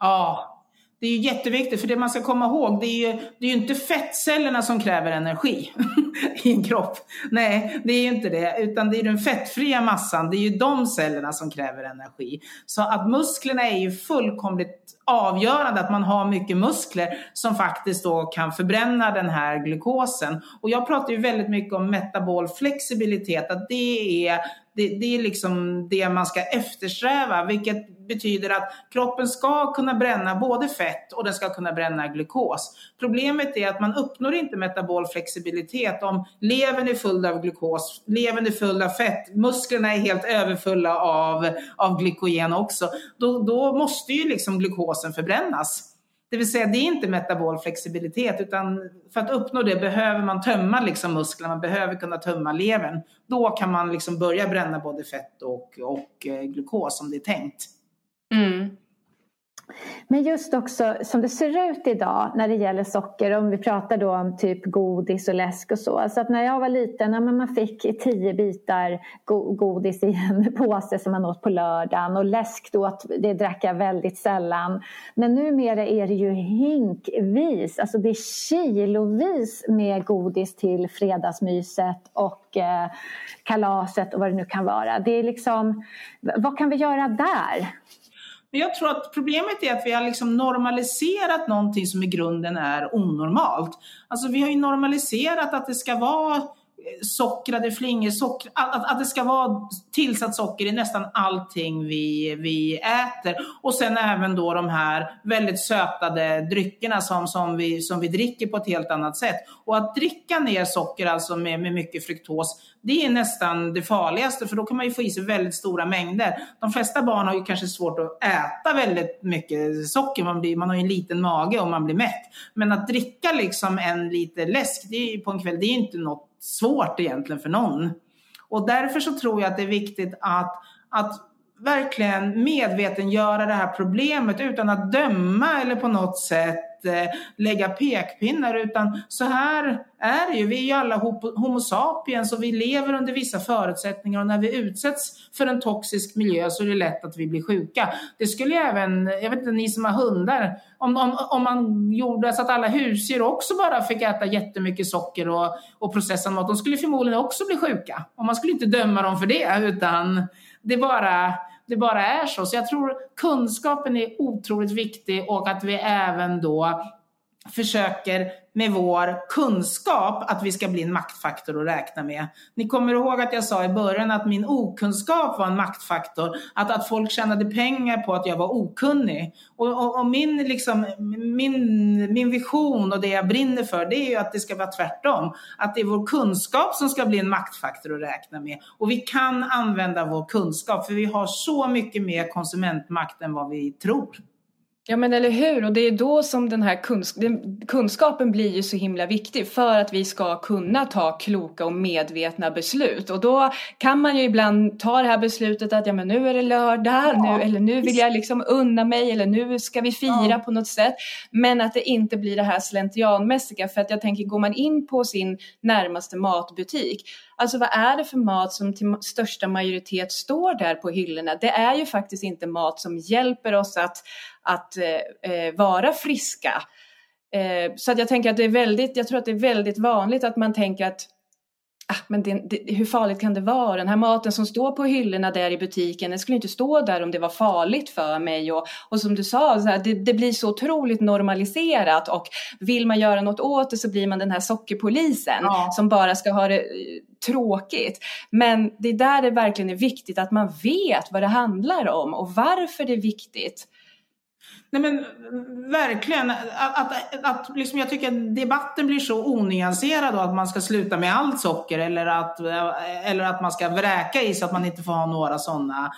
Ja, det är ju jätteviktigt för det man ska komma ihåg det är ju, det är ju inte fettcellerna som kräver energi i en kropp. Nej, det är ju inte det utan det är den fettfria massan, det är ju de cellerna som kräver energi. Så att musklerna är ju fullkomligt avgörande att man har mycket muskler som faktiskt då kan förbränna den här glukosen. Och jag pratar ju väldigt mycket om metabol flexibilitet, att det är det, det, är liksom det man ska eftersträva, vilket betyder att kroppen ska kunna bränna både fett och den ska kunna bränna glukos. Problemet är att man uppnår inte metabol flexibilitet om levern är full av glukos, levern är full av fett, musklerna är helt överfulla av, av glykogen också. Då, då måste ju liksom glukosen förbrännas. Det vill säga det är inte metabol flexibilitet utan för att uppnå det behöver man tömma liksom musklerna, man behöver kunna tömma levern. Då kan man liksom börja bränna både fett och, och eh, glukos som det är tänkt. Mm. Men just också som det ser ut idag när det gäller socker, om vi pratar då om typ godis och läsk och så. Så att när jag var liten, ja, man fick tio bitar godis i en påse som man åt på lördagen och läsk då, det drack jag väldigt sällan. Men numera är det ju hinkvis, alltså det är kilovis med godis till fredagsmyset och eh, kalaset och vad det nu kan vara. Det är liksom, vad kan vi göra där? Men jag tror att problemet är att vi har liksom normaliserat någonting som i grunden är onormalt. Alltså vi har ju normaliserat att det ska vara sockrade flingor, socker, att, att det ska vara tillsatt socker i nästan allting vi, vi äter. Och sen även då de här väldigt sötade dryckerna som, som, vi, som vi dricker på ett helt annat sätt. Och att dricka ner socker alltså med, med mycket fruktos, det är nästan det farligaste för då kan man ju få i sig väldigt stora mängder. De flesta barn har ju kanske svårt att äta väldigt mycket socker, man, blir, man har ju en liten mage och man blir mätt. Men att dricka liksom en liter läsk det är, på en kväll, det är inte något svårt egentligen för någon. Och därför så tror jag att det är viktigt att, att verkligen medvetengöra det här problemet utan att döma eller på något sätt Eh, lägga pekpinnar utan så här är det ju. Vi är ju alla homo sapiens och vi lever under vissa förutsättningar och när vi utsätts för en toxisk miljö så är det lätt att vi blir sjuka. Det skulle ju även, jag vet inte, ni som har hundar, om, om, om man gjorde så att alla husdjur också bara fick äta jättemycket socker och, och processad mat, de skulle förmodligen också bli sjuka. Och man skulle inte döma dem för det utan det bara, det bara är så. Så jag tror kunskapen är otroligt viktig och att vi även då försöker med vår kunskap att vi ska bli en maktfaktor att räkna med. Ni kommer ihåg att jag sa i början att min okunskap var en maktfaktor. Att, att folk tjänade pengar på att jag var okunnig. Och, och, och min, liksom, min, min vision och det jag brinner för det är ju att det ska vara tvärtom. Att det är vår kunskap som ska bli en maktfaktor att räkna med. Och vi kan använda vår kunskap för vi har så mycket mer konsumentmakt än vad vi tror. Ja men eller hur, och det är då som den här kunsk kunskapen blir ju så himla viktig för att vi ska kunna ta kloka och medvetna beslut. Och då kan man ju ibland ta det här beslutet att ja men nu är det lördag, ja, nu, eller nu vill jag liksom unna mig eller nu ska vi fira ja. på något sätt. Men att det inte blir det här slentrianmässiga för att jag tänker går man in på sin närmaste matbutik Alltså vad är det för mat som till största majoritet står där på hyllorna? Det är ju faktiskt inte mat som hjälper oss att, att eh, eh, vara friska. Eh, så att jag tänker att det är väldigt, jag tror att det är väldigt vanligt att man tänker att ah, men det, det, hur farligt kan det vara? Den här maten som står på hyllorna där i butiken, den skulle inte stå där om det var farligt för mig. Och, och som du sa, så här, det, det, blir så otroligt normaliserat och vill man göra något åt det så blir man den här sockerpolisen ja. som bara ska ha det eh, tråkigt. Men det är där det verkligen är viktigt att man vet vad det handlar om och varför det är viktigt. Nej men eh, verkligen, att, att, att liksom jag tycker att debatten blir så onyanserad då att man ska sluta med allt socker eller att, eh, eller att man ska vräka i så att man inte får ha några sådana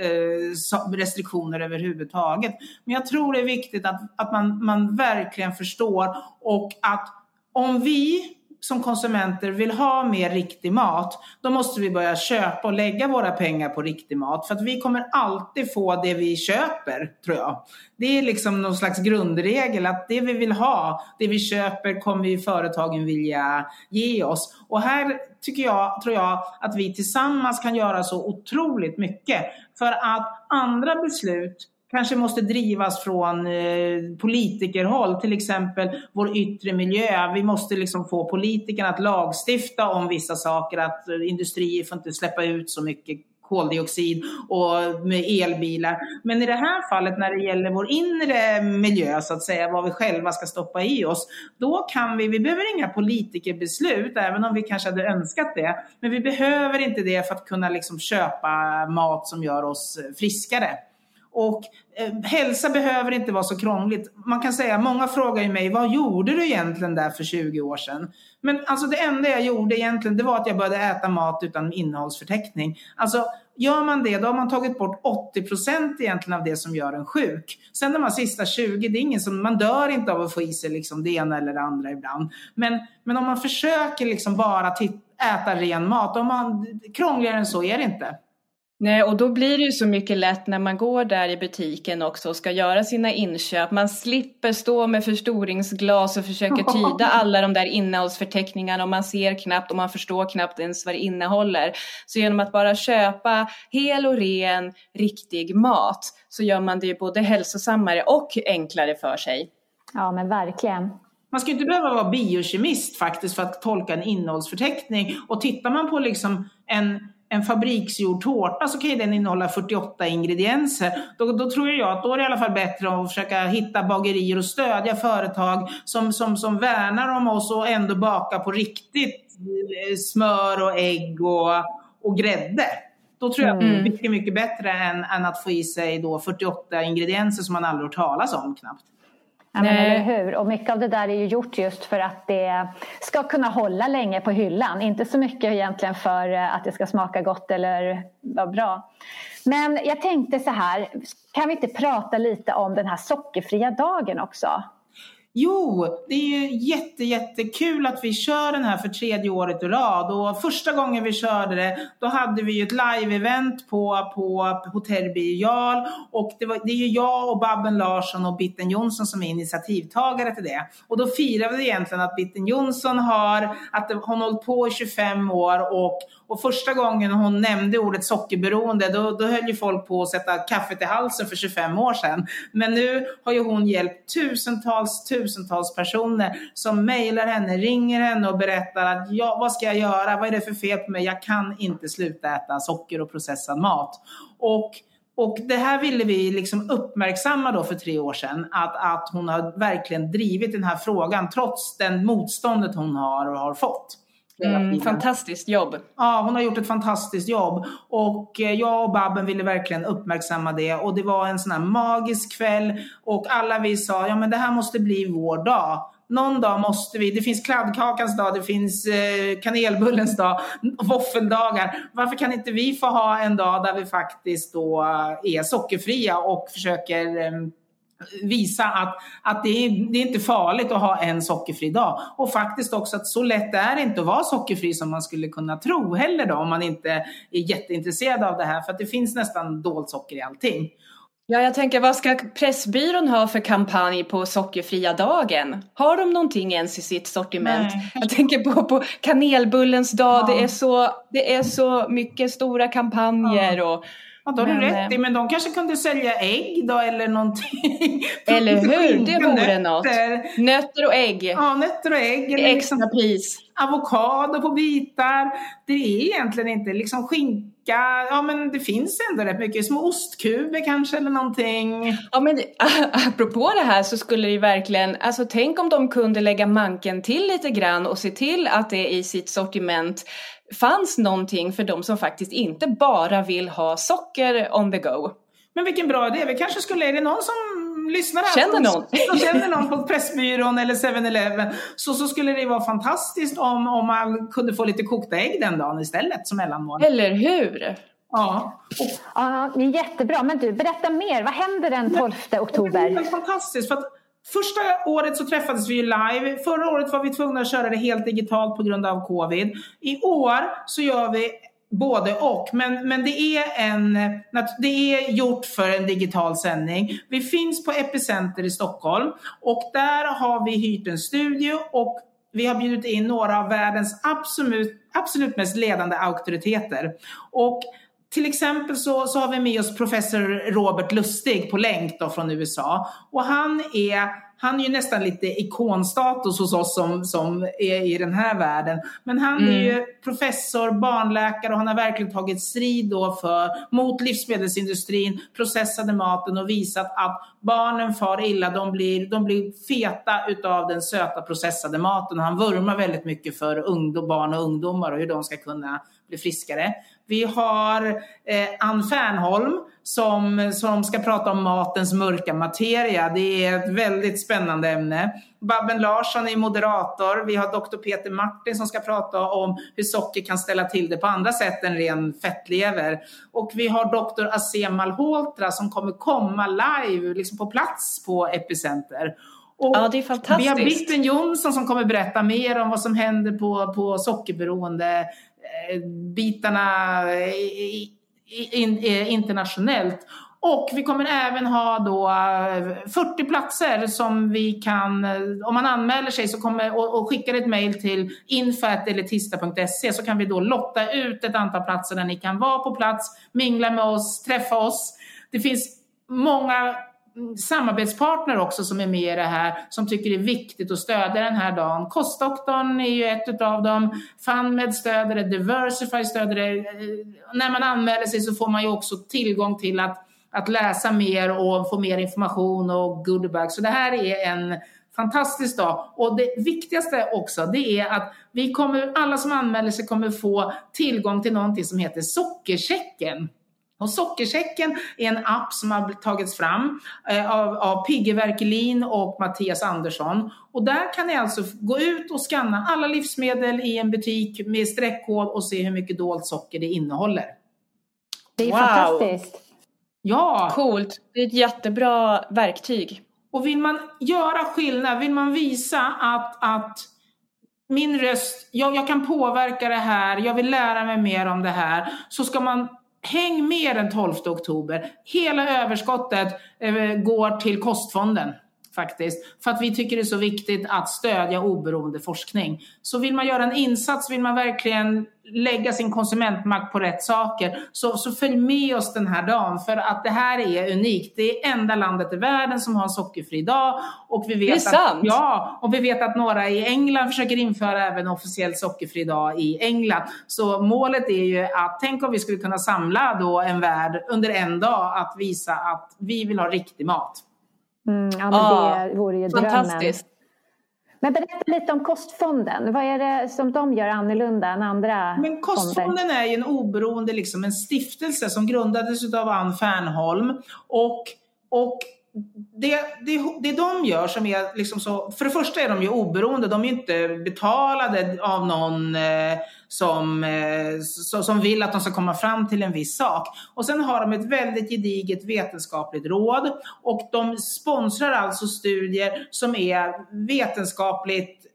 eh, restriktioner överhuvudtaget. Men jag tror det är viktigt att, att man, man verkligen förstår och att om vi som konsumenter vill ha mer riktig mat, då måste vi börja köpa och lägga våra pengar på riktig mat. För att vi kommer alltid få det vi köper, tror jag. Det är liksom någon slags grundregel att det vi vill ha, det vi köper kommer ju företagen vilja ge oss. Och här tycker jag, tror jag att vi tillsammans kan göra så otroligt mycket. För att andra beslut kanske måste drivas från eh, politikerhåll, till exempel vår yttre miljö. Vi måste liksom få politikerna att lagstifta om vissa saker, att eh, industrier får inte släppa ut så mycket koldioxid och med elbilar. Men i det här fallet när det gäller vår inre miljö, så att säga, vad vi själva ska stoppa i oss, då kan vi, vi behöver inga politikerbeslut, även om vi kanske hade önskat det, men vi behöver inte det för att kunna liksom köpa mat som gör oss eh, friskare. Och eh, hälsa behöver inte vara så krångligt. Man kan säga, många frågar ju mig, vad gjorde du egentligen där för 20 år sedan? Men alltså det enda jag gjorde egentligen, det var att jag började äta mat utan innehållsförteckning. Alltså gör man det, då har man tagit bort 80 procent egentligen av det som gör en sjuk. Sen de här sista 20, det är ingen som, man dör inte av att få i sig liksom det ena eller det andra ibland. Men, men om man försöker liksom bara äta ren mat, om man, krångligare än så är det inte. Nej, och då blir det ju så mycket lätt när man går där i butiken också och ska göra sina inköp. Man slipper stå med förstoringsglas och försöka tyda alla de där innehållsförteckningarna och man ser knappt och man förstår knappt ens vad det innehåller. Så genom att bara köpa hel och ren, riktig mat så gör man det ju både hälsosammare och enklare för sig. Ja, men verkligen. Man ska inte behöva vara biokemist faktiskt för att tolka en innehållsförteckning. Och tittar man på liksom en en fabriksgjord tårta så kan ju den innehålla 48 ingredienser. Då, då tror jag att då är det i alla fall bättre att försöka hitta bagerier och stödja företag som, som, som värnar om oss och ändå baka på riktigt eh, smör och ägg och, och grädde. Då tror jag att det är mm. mycket, mycket bättre än, än att få i sig då 48 ingredienser som man aldrig hört talas om knappt. Ja, men eller hur? Och mycket av det där är ju gjort just för att det ska kunna hålla länge på hyllan. Inte så mycket egentligen för eh, att det ska smaka gott eller vara bra. Men jag tänkte så här, kan vi inte prata lite om den här sockerfria dagen också? Jo, det är ju jätte, jättekul att vi kör den här för tredje året i rad. Och första gången vi körde det, då hade vi ju ett live-event på, på Hotell Bial. Och det, var, det är ju jag och Babben Larsson och Bitten Jonsson som är initiativtagare till det. Och då firade vi egentligen att Bitten Jonsson har, att hon hållit på i 25 år och, och första gången hon nämnde ordet sockerberoende, då, då höll ju folk på att sätta kaffet i halsen för 25 år sedan. Men nu har ju hon hjälpt tusentals, tusentals personer som mejlar henne, ringer henne och berättar att ja, vad ska jag göra? Vad är det för fel på mig? Jag kan inte sluta äta socker och processad mat. Och och det här ville vi liksom uppmärksamma då för tre år sedan, att, att hon har verkligen drivit den här frågan trots den motståndet hon har och har fått. Mm, fantastiskt jobb. Ja, hon har gjort ett fantastiskt jobb. Och eh, jag och Babben ville verkligen uppmärksamma det. Och det var en sån här magisk kväll. Och alla vi sa, ja men det här måste bli vår dag. Någon dag måste vi, det finns kladdkakans dag, det finns eh, kanelbullens dag, våffeldagar. Varför kan inte vi få ha en dag där vi faktiskt då är sockerfria och försöker eh, visa att, att det, är, det är inte farligt att ha en sockerfri dag. Och faktiskt också att så lätt är det inte att vara sockerfri som man skulle kunna tro heller då, om man inte är jätteintresserad av det här. För att det finns nästan dolt socker i allting. Ja, jag tänker vad ska Pressbyrån ha för kampanj på sockerfria dagen? Har de någonting ens i sitt sortiment? Nej. Jag tänker på, på kanelbullens dag, ja. det, är så, det är så mycket stora kampanjer ja. och Ja, då har du rätt i, men de kanske kunde sälja ägg då eller någonting. Eller hur, det vore nötter. något. Nötter och ägg. Ja, nötter och ägg. Eller extra liksom pris. Avokado på bitar. Det är egentligen inte liksom skinka, ja men det finns ändå rätt mycket. Små ostkuber kanske eller någonting. Ja men apropå det här så skulle det verkligen, alltså tänk om de kunde lägga manken till lite grann och se till att det i sitt sortiment fanns någonting för de som faktiskt inte bara vill ha socker on the go. Men vilken bra idé. Vi kanske skulle, är det någon som lyssnar här? Känner någon? Som känner någon på Pressbyrån eller 7-Eleven. Så, så skulle det vara fantastiskt om, om man kunde få lite kokta ägg den dagen istället som mellanmål. Eller hur? Ja. ja, det är jättebra. Men du, berätta mer. Vad händer den 12 oktober? Det är fantastiskt. För att Första året så träffades vi ju live. Förra året var vi tvungna att köra det helt digitalt på grund av covid. I år så gör vi både och. Men, men det, är en, det är gjort för en digital sändning. Vi finns på Epicenter i Stockholm och där har vi hyrt en studio och vi har bjudit in några av världens absolut, absolut mest ledande auktoriteter. Och till exempel så, så har vi med oss professor Robert Lustig på länk då från USA. Och han är han är ju nästan lite ikonstatus hos oss som, som är i den här världen. Men han mm. är ju professor, barnläkare och han har verkligen tagit strid då för, mot livsmedelsindustrin, processade maten och visat att barnen far illa, de blir, de blir feta utav den söta processade maten. Han vurmar väldigt mycket för ungdom, barn och ungdomar och hur de ska kunna bli friskare. Vi har eh, Ann Fernholm som, som ska prata om matens mörka materia. Det är ett väldigt spännande ämne. Babben Larsson är moderator. Vi har Dr. Peter Martin som ska prata om hur socker kan ställa till det på andra sätt än ren fettlever. Och vi har Dr. Asem Malhotra som kommer komma live, liksom på plats på Epicenter. Och ja, det är fantastiskt. Vi har Bitten Jonsson som kommer berätta mer om vad som händer på, på sockerberoende Eh, bitarna internationellt. Och vi kommer även ha då eh, 40 platser som vi kan, eh, om man anmäler sig så kommer, och, och skickar ett mejl till info.elitista.se så kan vi då lotta ut ett antal platser där ni kan vara på plats, mingla med oss, träffa oss. Det finns många Mm. samarbetspartner också som är med i det här som tycker det är viktigt att stödja den här dagen. Kostdoktorn är ju ett av dem. FunMed stöder det, Diversify stöder det. Eh, när man anmäler sig så får man ju också tillgång till att, att läsa mer och få mer information och goodiebag. Så det här är en fantastisk dag. Och det viktigaste också, det är att vi kommer, alla som anmäler sig kommer få tillgång till någonting som heter Sockerchecken. Och Sockersäcken är en app som har tagits fram eh, av, av Pigge Werkelin och Mattias Andersson. Och där kan ni alltså gå ut och scanna alla livsmedel i en butik med streckkod och se hur mycket dolt socker det innehåller. Det är wow. fantastiskt. Ja. Coolt. Det är ett jättebra verktyg. Och vill man göra skillnad, vill man visa att, att min röst, jag, jag kan påverka det här, jag vill lära mig mer om det här, så ska man Häng med den 12 oktober. Hela överskottet eh, går till kostfonden faktiskt. För att vi tycker det är så viktigt att stödja oberoende forskning. Så vill man göra en insats, vill man verkligen lägga sin konsumentmakt på rätt saker, så, så följ med oss den här dagen. För att det här är unikt. Det är enda landet i världen som har en sockerfri dag. Och vi vet det är att, sant? Ja, och vi vet att några i England försöker införa även officiell sockerfri dag i England. Så målet är ju att, tänk om vi skulle kunna samla då en värld under en dag att visa att vi vill ha riktig mat. Mm, ja, men ah, det vore ju drömmen. Fantastiskt. Men berätta lite om Kostfonden. Vad är det som de gör annorlunda än andra Men Kostfonden fonder? är ju en oberoende liksom, en stiftelse som grundades av Ann Fernholm. Och, och det, det, det de gör som är liksom så, för det första är de ju oberoende, de är inte betalade av någon eh, som, eh, som vill att de ska komma fram till en viss sak. Och sen har de ett väldigt gediget vetenskapligt råd och de sponsrar alltså studier som är vetenskapligt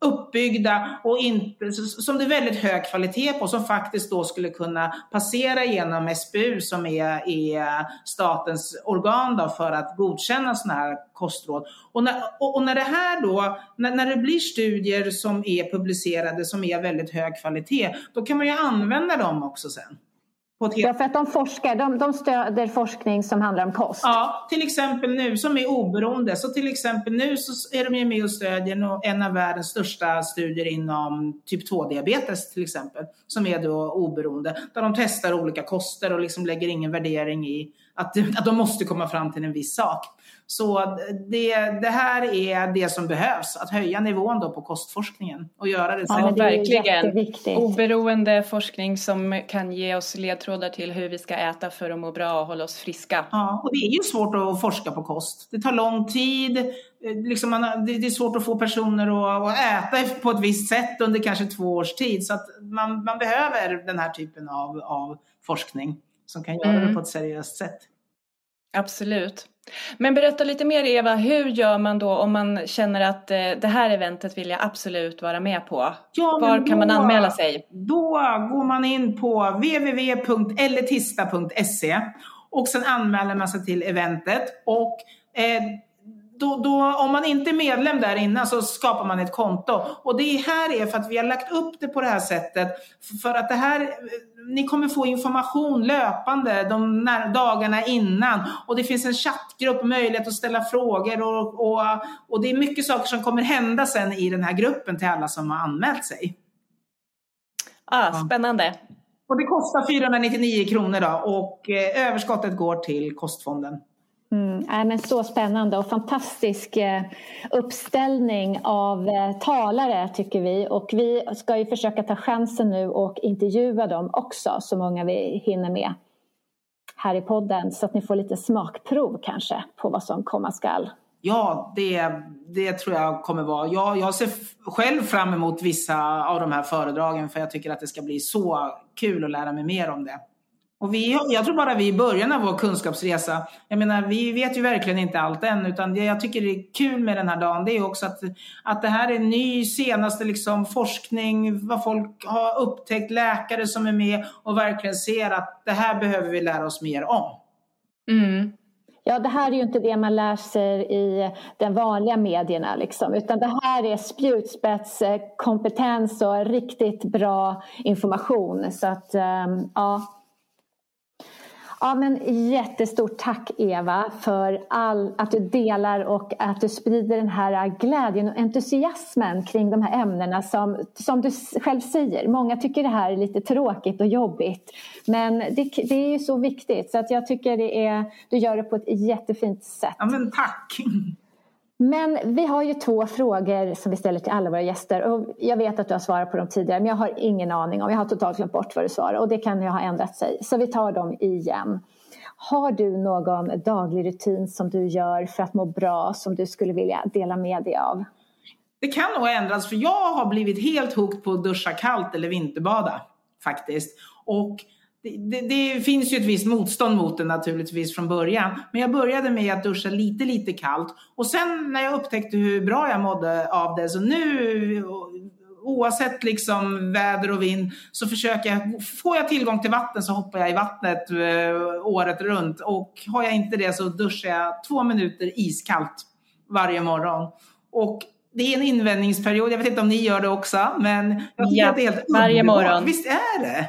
uppbyggda och inte, som det är väldigt hög kvalitet på som faktiskt då skulle kunna passera genom SBU som är, är statens organ då för att godkänna sådana här kostråd. Och när, och när det här då, när, när det blir studier som är publicerade som är väldigt hög kvalitet, då kan man ju använda dem också sen. Ja, för att de forskar, de, de stöder forskning som handlar om kost. Ja, till exempel nu som är oberoende. Så till exempel nu så är de ju med och stödjer en av världens största studier inom typ 2-diabetes till exempel. Som är då oberoende. Där de testar olika koster och liksom lägger ingen värdering i att, att de måste komma fram till en viss sak. Så det, det här är det som behövs, att höja nivån då på kostforskningen och göra det. Ja, det verkligen. Oberoende forskning som kan ge oss ledtrådar till hur vi ska äta för att må bra och hålla oss friska. Ja, och det är ju svårt att forska på kost. Det tar lång tid. Liksom man, det är svårt att få personer att, att äta på ett visst sätt under kanske två års tid. Så att man, man behöver den här typen av, av forskning som kan göra mm. det på ett seriöst sätt. Absolut. Men berätta lite mer Eva, hur gör man då om man känner att eh, det här eventet vill jag absolut vara med på? Ja, Var kan man anmäla sig? Då går man in på www.elletista.se och sen anmäler man sig till eventet. Och eh, då, då, om man inte är medlem där innan så skapar man ett konto. Och det här är för att vi har lagt upp det på det här sättet. För att det här, ni kommer få information löpande de dagarna innan. Och det finns en chattgrupp, möjlighet att ställa frågor. Och, och, och det är mycket saker som kommer hända sen i den här gruppen till alla som har anmält sig. Ah, spännande. Och det kostar 499 kronor då och eh, överskottet går till kostfonden. Mm, äh, men så spännande och fantastisk eh, uppställning av eh, talare tycker vi. Och vi ska ju försöka ta chansen nu och intervjua dem också, så många vi hinner med här i podden. Så att ni får lite smakprov kanske på vad som komma skall. Ja, det, det tror jag kommer vara. Jag, jag ser själv fram emot vissa av de här föredragen för jag tycker att det ska bli så kul att lära mig mer om det. Och vi, jag tror bara vi är i början av vår kunskapsresa. Jag menar, vi vet ju verkligen inte allt än, utan det jag tycker det är kul med den här dagen, det är också att, att det här är ny, senaste liksom forskning, vad folk har upptäckt, läkare som är med och verkligen ser att det här behöver vi lära oss mer om. Mm. Ja, det här är ju inte det man lär sig i de vanliga medierna, liksom, utan det här är spjutspetskompetens och riktigt bra information. Så att, um, ja, Ja, men jättestort tack Eva för all, att du delar och att du sprider den här glädjen och entusiasmen kring de här ämnena som, som du själv säger. Många tycker det här är lite tråkigt och jobbigt men det, det är ju så viktigt så att jag tycker det är, du gör det på ett jättefint sätt. Ja, men tack! Men vi har ju två frågor som vi ställer till alla våra gäster. Och jag vet att du har svarat på dem tidigare men jag har ingen aning om. Jag har totalt glömt bort vad du svarade och det kan ju ha ändrat sig. Så vi tar dem igen. Har du någon daglig rutin som du gör för att må bra som du skulle vilja dela med dig av? Det kan nog ändras för jag har blivit helt hooked på att duscha kallt eller vinterbada faktiskt. Och det, det, finns ju ett visst motstånd mot det naturligtvis från början. Men jag började med att duscha lite, lite kallt. Och sen när jag upptäckte hur bra jag mådde av det, så nu oavsett liksom väder och vind så försöker jag, får jag tillgång till vatten så hoppar jag i vattnet eh, året runt. Och har jag inte det så duschar jag två minuter iskallt varje morgon. Och det är en invändningsperiod, jag vet inte om ni gör det också, men jag tycker ja, att det är helt varje morgon. Visst är det?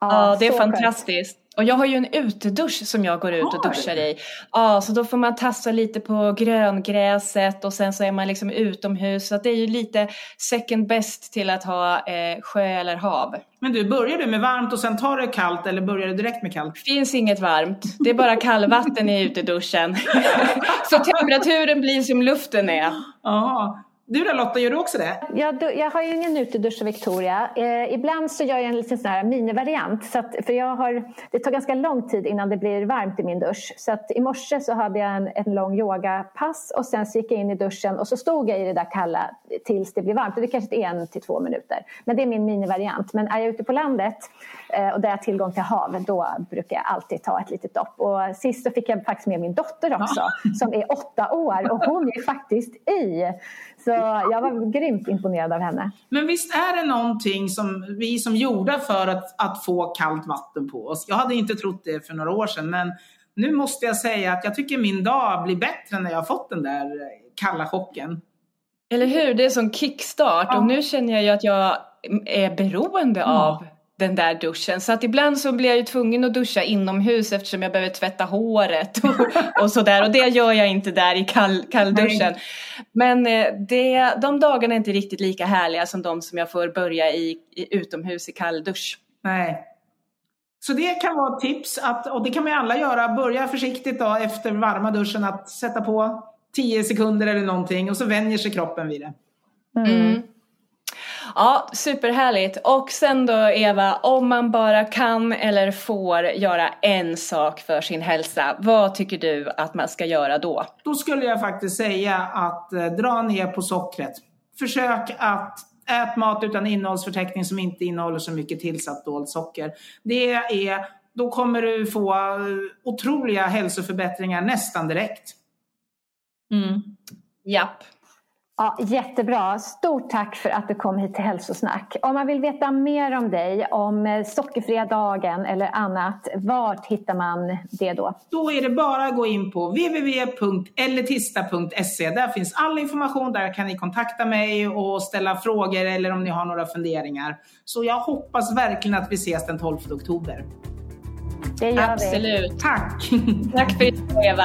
Ja, det är fantastiskt. Och jag har ju en utedusch som jag går ut och duschar i. Ja, så då får man tassa lite på gröngräset och sen så är man liksom utomhus. Så det är ju lite second best till att ha eh, sjö eller hav. Men du, börjar du med varmt och sen tar du kallt eller börjar du direkt med kallt? Finns inget varmt. Det är bara kallvatten i uteduschen. så temperaturen blir som luften är. Ja, Du då Lotta, gör du också det? Jag, jag har ju ingen utedusch Victoria. Eh, ibland så gör jag en liten sån här minivariant. Så att, för jag har, det tar ganska lång tid innan det blir varmt i min dusch. Så att i morse så hade jag en, en lång yogapass och sen så gick jag in i duschen och så stod jag i det där kalla tills det blir varmt. Och det kanske är en till två minuter. Men det är min minivariant. Men är jag ute på landet eh, och där jag har tillgång till hav då brukar jag alltid ta ett litet dopp. Och sist så fick jag faktiskt med min dotter också som är åtta år och hon är faktiskt i. Så jag var grymt imponerad av henne. Men visst är det någonting som vi som gjorda för att, att få kallt vatten på oss? Jag hade inte trott det för några år sedan, men nu måste jag säga att jag tycker min dag blir bättre när jag har fått den där kalla chocken. Eller hur? Det är som kickstart ja. och nu känner jag ju att jag är beroende ja. av den där duschen. Så att ibland så blir jag ju tvungen att duscha inomhus eftersom jag behöver tvätta håret och, och sådär. Och det gör jag inte där i kall, kallduschen. Men eh, det, de dagarna är inte riktigt lika härliga som de som jag får börja i, i utomhus i kalldusch. Nej. Så det kan vara ett tips, att, och det kan man ju alla göra. Börja försiktigt då efter varma duschen att sätta på 10 sekunder eller någonting och så vänjer sig kroppen vid det. Mm. Ja, superhärligt. Och sen då Eva, om man bara kan eller får göra en sak för sin hälsa, vad tycker du att man ska göra då? Då skulle jag faktiskt säga att eh, dra ner på sockret. Försök att ät mat utan innehållsförteckning som inte innehåller så mycket tillsatt dolt socker. Det är, då kommer du få eh, otroliga hälsoförbättringar nästan direkt. Mm. Japp. Ja, jättebra. Stort tack för att du kom hit till Hälsosnack. Om man vill veta mer om dig, om sockerfria dagen eller annat, vart hittar man det då? Då är det bara att gå in på www.elletista.se. Där finns all information. Där kan ni kontakta mig och ställa frågor eller om ni har några funderingar. Så jag hoppas verkligen att vi ses den 12 oktober. Det gör Absolut. vi. Tack! Tack för idag, Eva.